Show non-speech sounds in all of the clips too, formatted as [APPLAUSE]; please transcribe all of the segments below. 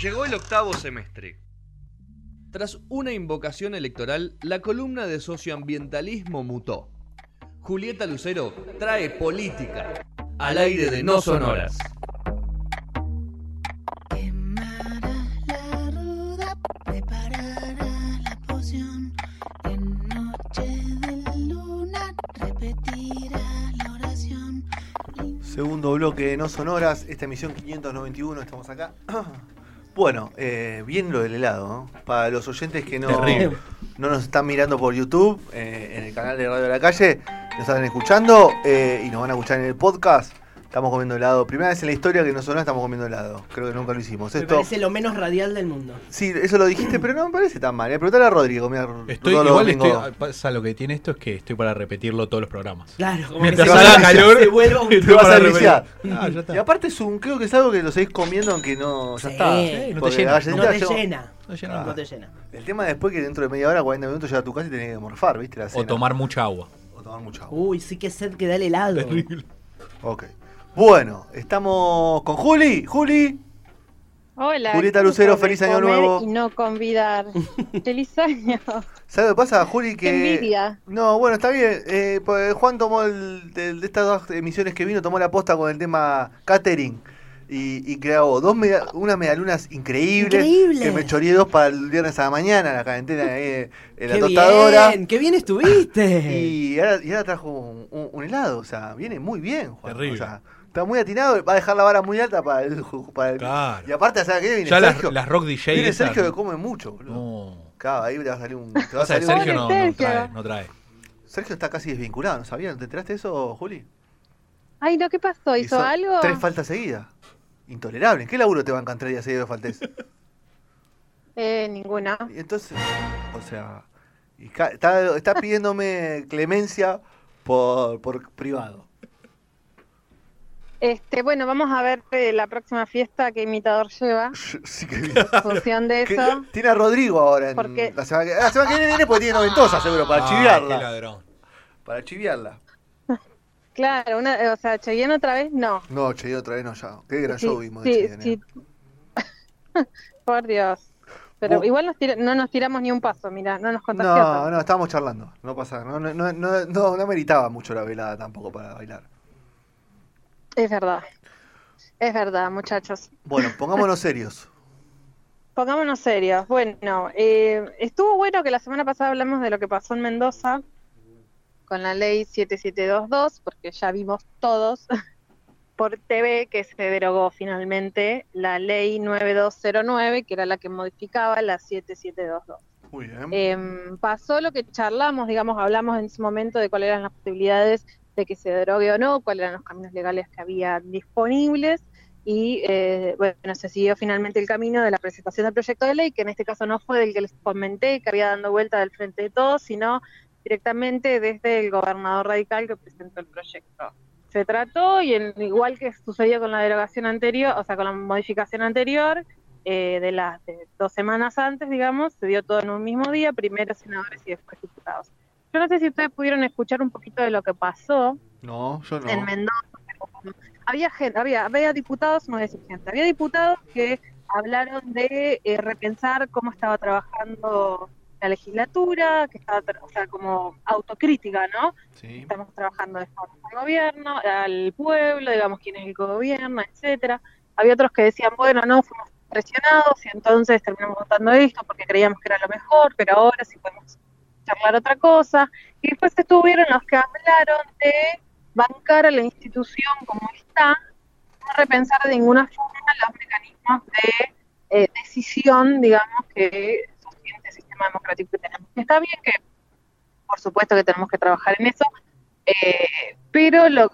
Llegó el octavo semestre. Tras una invocación electoral, la columna de socioambientalismo mutó. Julieta Lucero trae política al aire de No Sonoras. Quemará la ruda, preparará la poción. En noche de luna repetirá la oración. Segundo bloque de No Sonoras, esta emisión 591, estamos acá. [CLEARS THROAT] Bueno, eh, bien lo del helado, ¿no? Para los oyentes que no, Terrible. no nos están mirando por YouTube, eh, en el canal de Radio de la Calle, nos están escuchando eh, y nos van a escuchar en el podcast. Estamos comiendo helado. Primera vez en la historia que No Sonoras estamos comiendo helado. Creo que nunca lo hicimos. Me Esto, parece lo menos radial del mundo. sí, eso lo dijiste, pero no me parece tan mal. Eh, Preguntale a Rodrigo, comía Estoy, igual domingos. estoy, pasa lo que tiene esto es que estoy para repetirlo todos los programas. Claro, como Mientras que se haga vuelva- calor, [LAUGHS] se vuelva un- Te vas [LAUGHS] a. Ah, ya está. Y aparte es un, creo que es algo que lo seguís comiendo aunque no, ya Sí, está. no te llena. no te lleva- llena. No llena. No te llena. El tema después que dentro de media hora, 40 minutos llegas a tu casa y tenés que morfar, ¿viste? La O tomar mucha agua. O tomar mucha agua. Uy, sí que sed que da el helado. Terrible. Ok. Bueno, estamos con Juli. Juli. Hola. Julieta Lucero, feliz año nuevo. Y no convidar. [LAUGHS] feliz año. ¿Sabes lo que pasa, Juli? Que... Qué envidia. No, bueno, está bien. Eh, pues Juan tomó el, del- de estas dos emisiones que vino, tomó la posta con el tema catering. Y, y grabó dos media- unas medialunas increíbles. Increíbles. Que me choreé dos para el viernes a la mañana, la cuarentena ahí en la ¡Qué tostadora. bien! ¡Qué bien estuviste! Y ahora, y ahora trajo un, un- un helado, o sea, viene muy bien, Juan. Terrible. O sea, está muy atinado, va a dejar la vara muy alta para el. Para el Claro. Y aparte, ¿sabes qué? Viene Ya Sergio. las rock DJ viene Sergio que come mucho, boludo. No. Claro, ahí te va a salir un. Te va a O sea, salir Sergio un- no, trae, no trae. Sergio está casi desvinculado, ¿no sabías? ¿Te enteraste de eso, Juli? Ay, no, ¿qué pasó? ¿Hizo Hizo algo? Tres faltas seguidas. Intolerable. ¿En qué laburo te bancan tres días seguidos de faltes? Eh, ninguna. Y entonces, o sea, está, está pidiéndome clemencia por, por privado. Este, bueno, vamos a ver eh, la próxima fiesta qué imitador lleva. [LAUGHS] Sí que bien. En función de [LAUGHS] Que- eso. Tiene a Rodrigo ahora en ¿Por qué? la semana que, la semana que viene porque tiene noventosa seguro para Ah, chiviarla. ladrón. Para chiviarla. [LAUGHS] Claro, una, o sea, Cheyenne otra vez, no. No, Che, otra vez no ya. Qué gran Sí, show vimos de sí, Cheyenne, sí. Por Dios. Pero Vos- igual nos tira- no nos tiramos ni un paso, mira, no nos contagió. No, no, estábamos charlando. No pasa, no, no, no, no, no, no meritaba mucho la velada tampoco para bailar. Es verdad. Es verdad, muchachos. Bueno, pongámonos serios. [LAUGHS] Pongámonos serios. Bueno, eh, estuvo bueno que la semana pasada hablamos de lo que pasó en Mendoza con la ley 7722, porque ya vimos todos [LAUGHS] por TV que se derogó finalmente la ley 9209, que era la que modificaba la 7722. Muy bien. Em, pasó lo que charlamos, digamos, hablamos en ese momento de cuáles eran las posibilidades de que se derogue o no, cuáles eran los caminos legales que había disponibles y eh, bueno, se siguió finalmente el camino de la presentación del proyecto de ley, que en este caso no fue del que les comenté, que había dando vuelta del frente de todos, sino directamente desde el gobernador radical que presentó el proyecto. Se trató, y en- igual que sucedió con la derogación anterior, o sea, con la modificación anterior, eh, de las dos semanas antes, digamos, se dio todo en un mismo día, primero senadores y después diputados. Yo no sé si ustedes pudieron escuchar un poquito de lo que pasó No, yo no. en Mendoza. Había gente, había, había diputados, no decir gente, había diputados que hablaron de eh, repensar cómo estaba trabajando la legislatura, que estaba, o sea, como autocrítica, ¿no? Sí. estamos trabajando de forma al gobierno, al pueblo, digamos quién es el gobierno, etcétera. Había otros que decían, bueno, no, fuimos presionados y entonces terminamos votando esto porque creíamos que era lo mejor, pero ahora sí podemos charlar otra cosa. Y después estuvieron los que hablaron de bancar a la institución como está, no repensar de ninguna forma los mecanismos de eh, decisión, digamos, que sostiene este sistema democrático que tenemos. Está bien que, por supuesto que tenemos que trabajar en eso, eh, pero los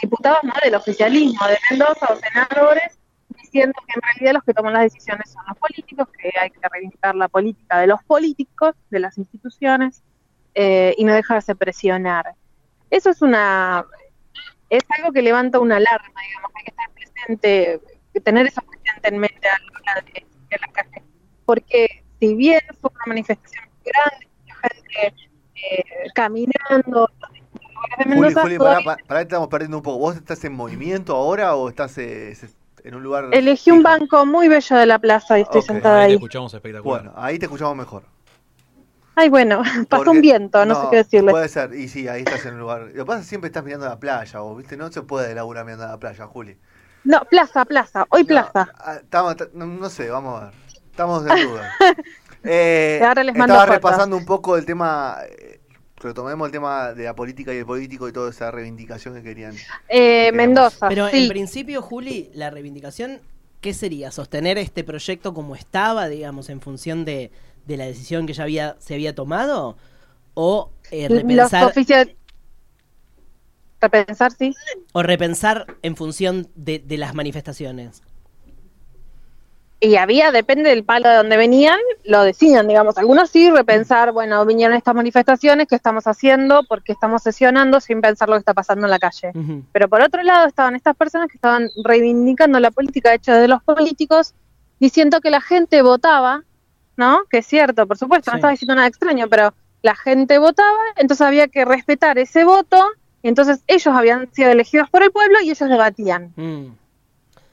diputados ¿no? del oficialismo de Mendoza o senadores diciendo que en realidad los que toman las decisiones son los políticos, que hay que reivindicar la política de los políticos, de las instituciones, eh, y no dejarse presionar. Eso es una es algo que levanta una alarma, digamos, hay que estar presente, tener eso presente en mente a la hora de de la calle, porque si bien fue una manifestación grande, mucha gente eh, caminando, Juli, Juli, pará, pará, estamos perdiendo un poco. ¿Vos estás en movimiento ahora o estás, eh, En un lugar. Elegí un banco muy bello de la plaza y estoy sentada Ahí te ahí. escuchamos espectacular. Bueno, ahí te escuchamos mejor. Ay, bueno, [LAUGHS] pasó Porque- un viento, no, sé qué decirle. Puede ser, y sí, ahí estás en un lugar. Lo que pasa es que siempre estás mirando la playa, vos, ¿viste? No se puede laburar mirando la playa, Juli. No, plaza, plaza, hoy No, plaza. ah, no, no sé, vamos a ver. Estamos en duda. [LAUGHS] Eh, Ahora les mando estaba fotos. repasando un poco el tema. Retomemos el tema de la política y el político y toda esa reivindicación que querían. Eh, Mendoza, Pero sí. en principio, Juli, la reivindicación, ¿qué sería? ¿Sostener este proyecto como estaba, digamos, en función de, de la decisión que ya había, se había tomado? ¿O eh, Los repensar, oficios... Repensar, sí. o repensar en función de, de las manifestaciones? Y había, depende del palo de donde venían, lo decían, digamos. Algunos sí repensar, bueno, vinieron estas manifestaciones, ¿qué estamos haciendo? Porque estamos sesionando sin pensar lo que está pasando en la calle. Pero por otro lado estaban estas personas que estaban reivindicando la política hecha de los políticos, diciendo que la gente votaba, ¿no? Que es cierto, por supuesto, no estaba diciendo nada extraño, pero la gente votaba, entonces había que respetar ese voto, y entonces ellos habían sido elegidos por el pueblo y ellos debatían, Mm.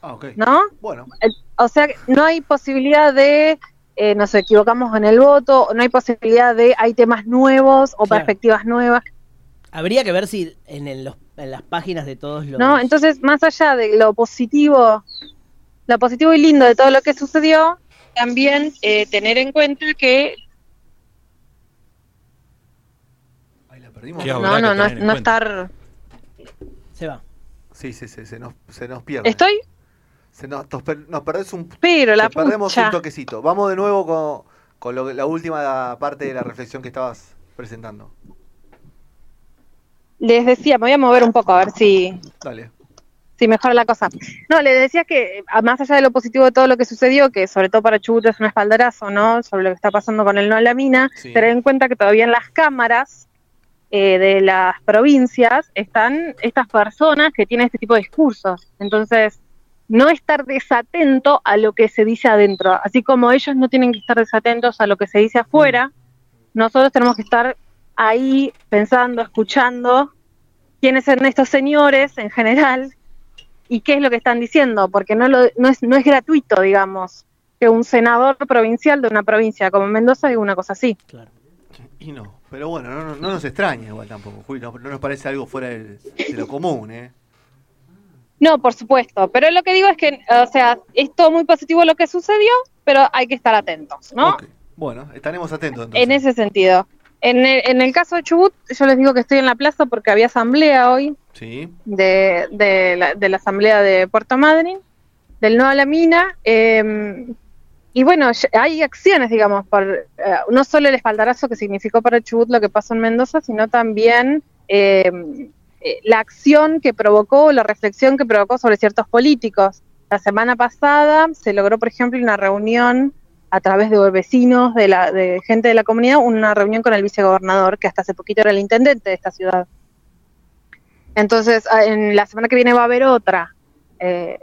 Ah, ok. ¿no? Bueno, El- O sea, no hay posibilidad de eh, nos equivocamos en el voto, no hay posibilidad de hay temas nuevos o Claro. perspectivas nuevas. Habría que ver si en, el- los- en las páginas de todos los... ¿no? Entonces, más allá de lo positivo, lo positivo y lindo de todo lo que sucedió, también eh, tener en cuenta que ahí la perdimos. Sí, habrá no, no, no, no estar. Se va. Sí, sí, sí, se nos, se nos pierde. Estoy, Se nos, nos per- nos perdés un, pero la perdemos pucha. un toquecito. Vamos de nuevo con, con lo la última parte de la reflexión que estabas presentando. Les decía, me voy a mover un poco a ver si, Dale. si mejora la cosa. No, les decía que a- más allá de lo positivo de todo lo que sucedió, que sobre todo para Chubut es un espaldarazo, ¿no? Sobre lo que está pasando con el no a la mina, Sí. tener en cuenta que todavía en las cámaras eh, de las provincias están estas personas que tienen este tipo de discursos. Entonces, no estar desatento a lo que se dice adentro. Así como ellos no tienen que estar desatentos a lo que se dice afuera, nosotros tenemos que estar ahí pensando, escuchando quiénes son estos señores en general y qué es lo que están diciendo, porque no, lo, no, es, no es gratuito, digamos, que un senador provincial de una provincia como Mendoza diga una cosa así. Claro. Y no, pero bueno, no, no- no nos extraña igual tampoco, Juli, no, no nos parece algo fuera del- de lo común, ¿eh? No, por supuesto, pero lo que digo es que, o sea, es todo muy positivo lo que sucedió, pero hay que estar atentos, ¿no? Bueno, estaremos atentos entonces. En ese sentido. En el, en el caso de Chubut, yo les digo que estoy en la plaza porque había asamblea hoy Sí, de, de, la, de la asamblea de Puerto Madryn, del no a la mina. eh, y bueno, hay acciones, digamos, por, eh, no solo el espaldarazo que significó para Chubut lo que pasó en Mendoza, sino también eh, eh, la acción que provocó, la reflexión que provocó sobre ciertos políticos. La semana pasada se logró, por ejemplo, una reunión a través de vecinos, de, la, de gente de la comunidad, una reunión con el vicegobernador, que hasta hace poquito era el intendente de esta ciudad. Entonces, a- en la semana que viene va a haber otra. Eh,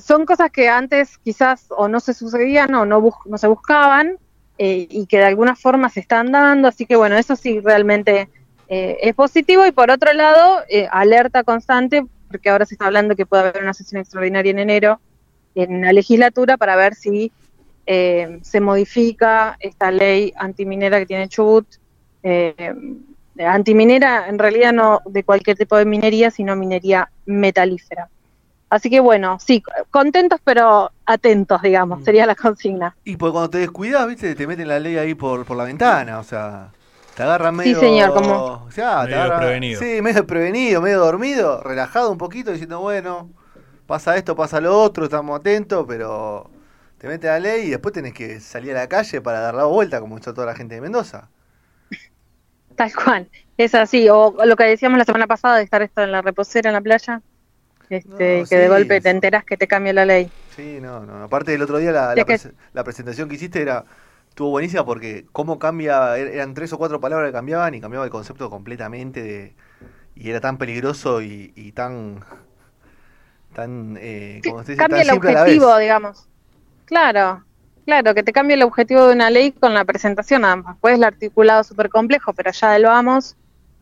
son cosas que antes quizás o no se sucedían o no, bus- no se buscaban eh, y que de alguna forma se están dando, así que bueno, eso sí realmente eh, es positivo y por otro lado, eh, alerta constante, porque ahora se está hablando que puede haber una sesión extraordinaria en enero en la legislatura para ver si eh, se modifica esta ley antiminera que tiene Chubut. Eh, antiminera en realidad no de cualquier tipo de minería, sino minería metalífera. Así que bueno, sí, contentos pero atentos, digamos, Mm. sería la consigna. y porque cuando te descuidas, viste, te meten la ley ahí por, por la ventana, o sea, te agarran medio... señor, como- o sea, te Medio agarran- desprevenido. Sí, medio prevenido, medio dormido, relajado un poquito, diciendo, bueno, pasa esto, pasa lo otro, estamos atentos, pero te meten la ley y después tenés que salir a la calle para dar la vuelta, como hizo toda la gente de Mendoza. [LAUGHS] Tal cual, es así. O lo que decíamos la semana pasada de estar esto en la reposera en la playa, este, No, que sí, de golpe sí. te enteras que te cambia la ley. Sí, no, no. Aparte del otro día la, Es la, que- prese- la presentación que hiciste era estuvo buenísima porque cómo cambia, er- eran tres o cuatro palabras que cambiaban y cambiaba el concepto completamente de y era tan peligroso y, y tan tan eh, como se dice, cambia tan el objetivo, digamos. Claro, claro, que te cambia el objetivo de una ley con la presentación, nada más. Pues el articulado súper complejo, pero ya lo vamos,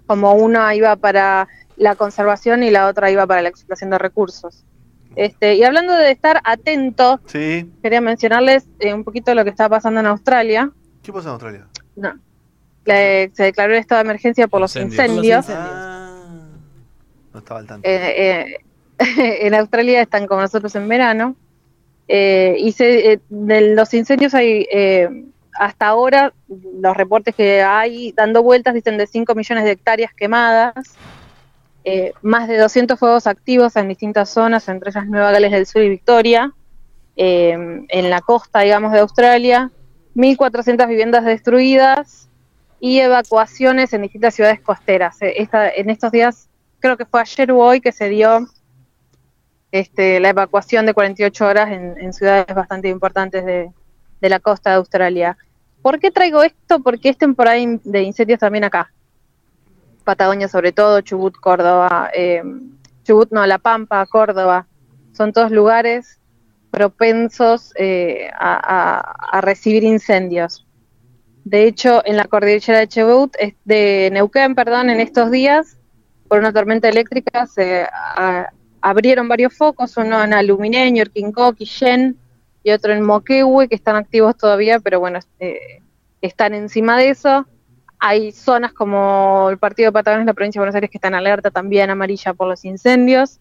como una iba para la conservación y la otra iba para la explotación de recursos. Este, y hablando de estar atentos, Sí. quería mencionarles eh, un poquito lo que está pasando en Australia. ¿Qué pasa en Australia? No. Le- se declaró el estado de emergencia por los Incendios. incendios. Los incendios. Ah, no estaba al tanto. Eh, eh, [LAUGHS] en Australia están como nosotros en verano. Eh, y se, eh, de los incendios hay, eh, hasta ahora, los reportes que hay dando vueltas dicen de 5 millones de hectáreas quemadas, eh, más de 200 fuegos activos en distintas zonas, entre ellas Nueva Gales del Sur y Victoria, eh, en la costa, digamos, de Australia, 1.400 viviendas destruidas y evacuaciones en distintas ciudades costeras. Eh, esta- en estos días creo que fue ayer o hoy que se dio este, la evacuación de 48 horas en, en ciudades bastante importantes de, de la costa de Australia. ¿Por qué traigo esto? Porque es temporada de incendios también acá. Patagonia sobre todo, Chubut, Córdoba, eh, Chubut no, La Pampa, Córdoba, son todos lugares propensos eh, a, recibir incendios. De hecho, en la cordillera de Chubut, de Neuquén, perdón, en estos días, por una tormenta eléctrica, se abrieron varios focos, uno en Alumineño, Urquincó, Quillén y otro en Moquehue, que están activos todavía, pero bueno, eh, están encima de eso. Hay zonas como el Partido de Patagones, la provincia de Buenos Aires, que están alerta también amarilla por los incendios.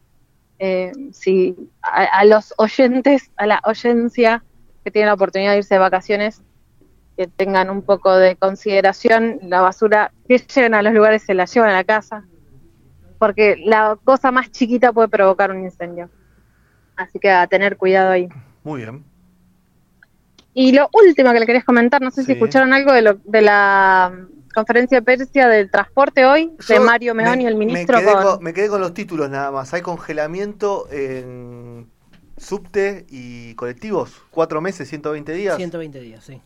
Eh, si a, a los oyentes, a la oyencia que tienen la oportunidad de irse de vacaciones, que tengan un poco de consideración, la basura que llegan a los lugares se la llevan a la casa, porque la cosa más chiquita puede provocar un incendio. Así que a tener cuidado ahí. Muy bien. Y lo último que le quería comentar, no sé Sí. si escucharon algo de, lo, de la conferencia de Persia del transporte hoy, de Yo Mario me- Meoni, el ministro. Me quedé, con- con, me quedé con los títulos nada más. Hay congelamiento en subte y colectivos. Cuatro meses, 120 días. 120 días, sí.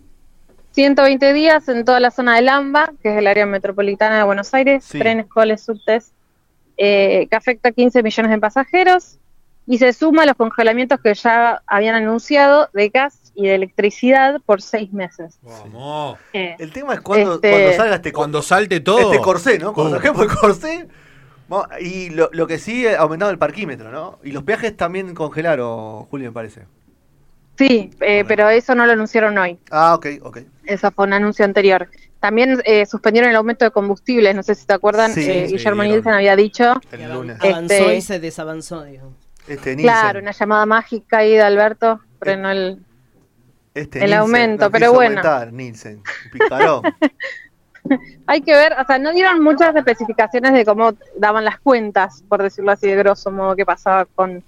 120 días en toda la zona del AMBA, que es el área metropolitana de Buenos Aires, Sí. trenes, coles, subtes, eh, que afecta a 15 millones de pasajeros, y se suma a los congelamientos que ya habían anunciado de gas y de electricidad por seis meses. Vamos. Eh, El tema es cuando, Este- cuando salga este, Cuando salte todo. este corsé, ¿no? Cuando Uh. el corsé. Y lo, lo que sí ha aumentado el parquímetro, ¿no? Y los peajes también congelaron, Julio, me parece. sí, eh, pero eso no lo anunciaron hoy. Ah, ok, ok. Eso fue un anuncio anterior. También eh, suspendieron el aumento de combustibles, no sé si te acuerdan, Sí, eh, sí, Guillermo. Nielsen había dicho, El lunes. Avanzó Este- y se desavanzó, digamos. Este claro, una llamada mágica ahí de Alberto, frenó el... Este el Nielsen aumento, no pero bueno. aumentar, Nielsen. Picarón. [LAUGHS] Hay que ver, o sea, no dieron muchas especificaciones de cómo daban las cuentas, por decirlo así de grosso modo, qué pasaba con...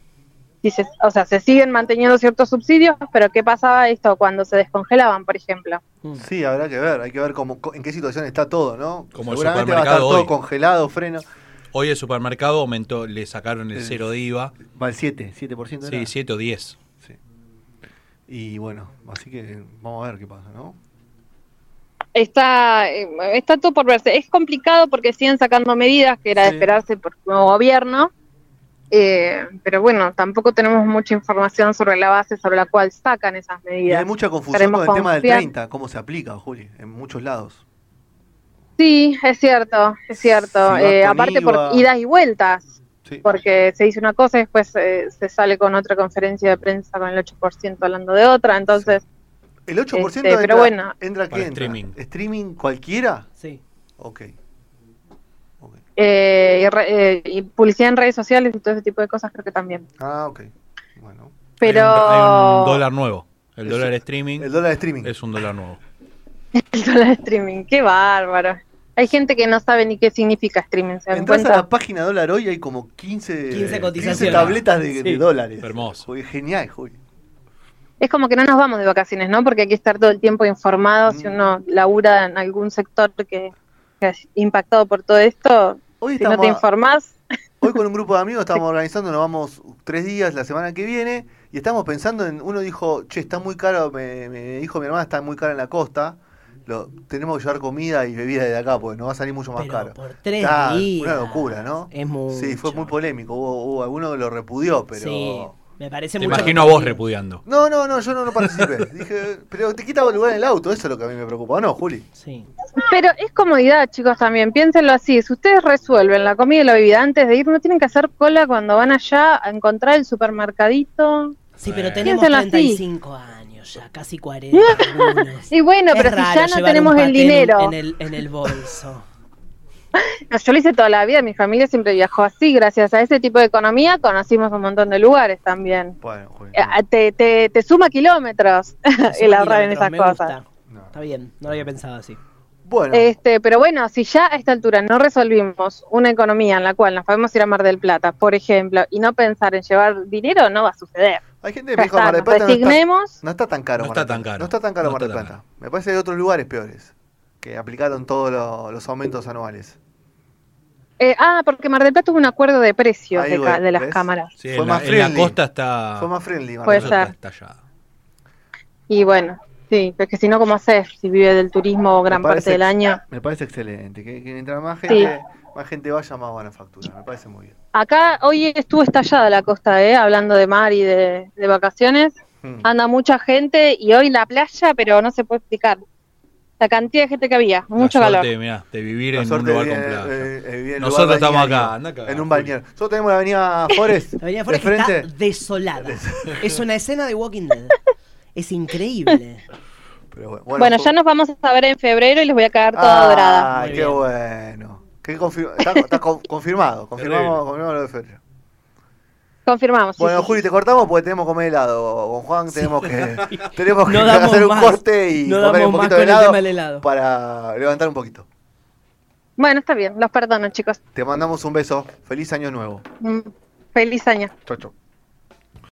si se- o sea, se siguen manteniendo ciertos subsidios, pero qué pasaba esto cuando se descongelaban, por ejemplo. Mm. Sí, habrá que ver, hay que ver cómo, co- en qué situación está todo, ¿no? Como el Seguramente va a estar todo hoy. congelado, freno. Hoy el supermercado aumentó, le sacaron el El- cero de IVA. Va al 7, 7% era. Sí, 7 o 10. Sí. Y bueno, así que vamos a ver qué pasa, ¿no? Está, eh, está todo por verse. Es complicado porque siguen sacando medidas que era de esperarse por el nuevo gobierno, eh, pero bueno, tampoco tenemos mucha información sobre la base sobre la cual sacan esas Y medidas. hay mucha confusión Esperemos con el tema del confiar. 30, cómo se aplica, Juli, en muchos lados. Sí, es cierto, es cierto. Eh, aparte por idas y vueltas, Sí. porque se dice una cosa y después eh, se sale con otra conferencia de prensa con el 8% hablando de otra, entonces ¿El 8% Este, entra, pero bueno. entra qué entra? streaming. ¿Streaming cualquiera? Sí. Ok. Ok. eh, y, re- eh, y publicidad en redes sociales y todo ese tipo de cosas creo que también. Ah, ok. Bueno. Pero Hay un, hay un dólar nuevo. El Eso. dólar streaming El dólar de streaming. es un dólar nuevo. [LAUGHS] el dólar de streaming, qué bárbaro. Hay gente que no sabe ni qué significa streaming, ¿se Entras a la página dólar hoy hay como 15, 15 cotizaciones. tabletas de, dólares. Hermoso. Juli, Genial, Juli. Es como que no nos vamos de vacaciones, ¿no? Porque hay que estar todo el tiempo informado. Si Mm. uno labura en algún sector que, que es impactado por todo esto, Hoy si no te informás, [LAUGHS] Hoy con un grupo de amigos estamos organizando, nos vamos tres días la semana que viene y estamos pensando en, uno dijo, che, está muy caro, me, me dijo mi hermana, está muy caro en la costa, lo, tenemos que llevar comida y bebida de acá porque nos va a salir mucho más Pero caro. por tres Ah, días. una locura, ¿no? Es mucho. Sí, fue muy polémico, hubo, hubo alguno que lo repudió, pero Sí. Me parece Te mucho imagino a vos repudiando. No, no, no, yo no, no participé. [LAUGHS] Dije, pero te quita lugar en el auto, eso es lo que a mí me preocupa. ¿O no, Juli? Sí. Pero es comodidad, chicos, también. Piénsenlo así. Si ustedes resuelven la comida y la bebida antes de ir, no tienen que hacer cola cuando van allá a encontrar el supermercadito. Sí, pero tenemos Piénsenlo así. 35 años ya, casi 40 [LAUGHS] algunos. Y bueno, Es pero si ya no tenemos el dinero. En el, en el bolso. [LAUGHS] No, yo lo hice toda la vida, mi familia siempre viajó así. Gracias a ese tipo de economía conocimos un montón de lugares también. Bueno. Eh, Te, te, te suma kilómetros [LAUGHS] el ahorrar en esas Me cosas. gusta. No. Está bien, no lo había pensado así. Bueno, Este, pero bueno, si ya a esta altura no resolvimos una economía en la cual nos podemos ir a Mar del Plata, por ejemplo, y no pensar en llevar dinero, no va a suceder. hay gente que me dijo Mar del Plata no está, resignemos. no está tan caro. No Mar está del tan Plata. caro. No está tan caro No Mar del Plata. Me parece que hay otros lugares peores que aplicaron todos lo- los aumentos anuales. Eh, ah, porque Mar del Plata tuvo un acuerdo de precios de, ca- voy, de las ¿ves? cámaras. Sí, Fue en, la, más en la friendly. costa está. Fue más friendly, Mar del Plata. ser. está. Y bueno, sí, porque si no, ¿cómo haces si vive del turismo gran parece parte del año? Me parece excelente. Que, que mientras más gente, más gente vaya, más van a facturar. Me parece muy bien. Acá hoy estuvo estallada la costa, ¿eh? hablando de mar y de, de vacaciones. Mm. Anda mucha gente y hoy la playa, pero no se puede explicar. La cantidad de gente que había, mucho la calor. suerte, mirá, de vivir La en un lugar de con vivir, playa. eh, eh, vivir Nosotros lugar estamos acá, anda acá, En un balneario. Nosotros tenemos la avenida [LAUGHS] Forest. La avenida de Forest frente. está desolada. [LAUGHS] Es una escena de Walking Dead. Es increíble. [LAUGHS] Pero bueno, Bueno, ya nos vamos a ver en febrero y les voy a caer toda Ay, dorada. Muy qué bien. bueno. ¿Qué confir- está, está con- confirmado. [LAUGHS] Confirmamos, confirmamos lo de febrero. Confirmamos. Bueno, sí. Juli, te cortamos porque tenemos que comer helado. Con Juan tenemos que, [LAUGHS] tenemos que No damos hacer un más. corte y No comer un poquito de helado. para levantar un poquito. Bueno, está bien, los perdono, chicos. Te mandamos un beso. Feliz año nuevo. Mm, Feliz año. Chau, chau.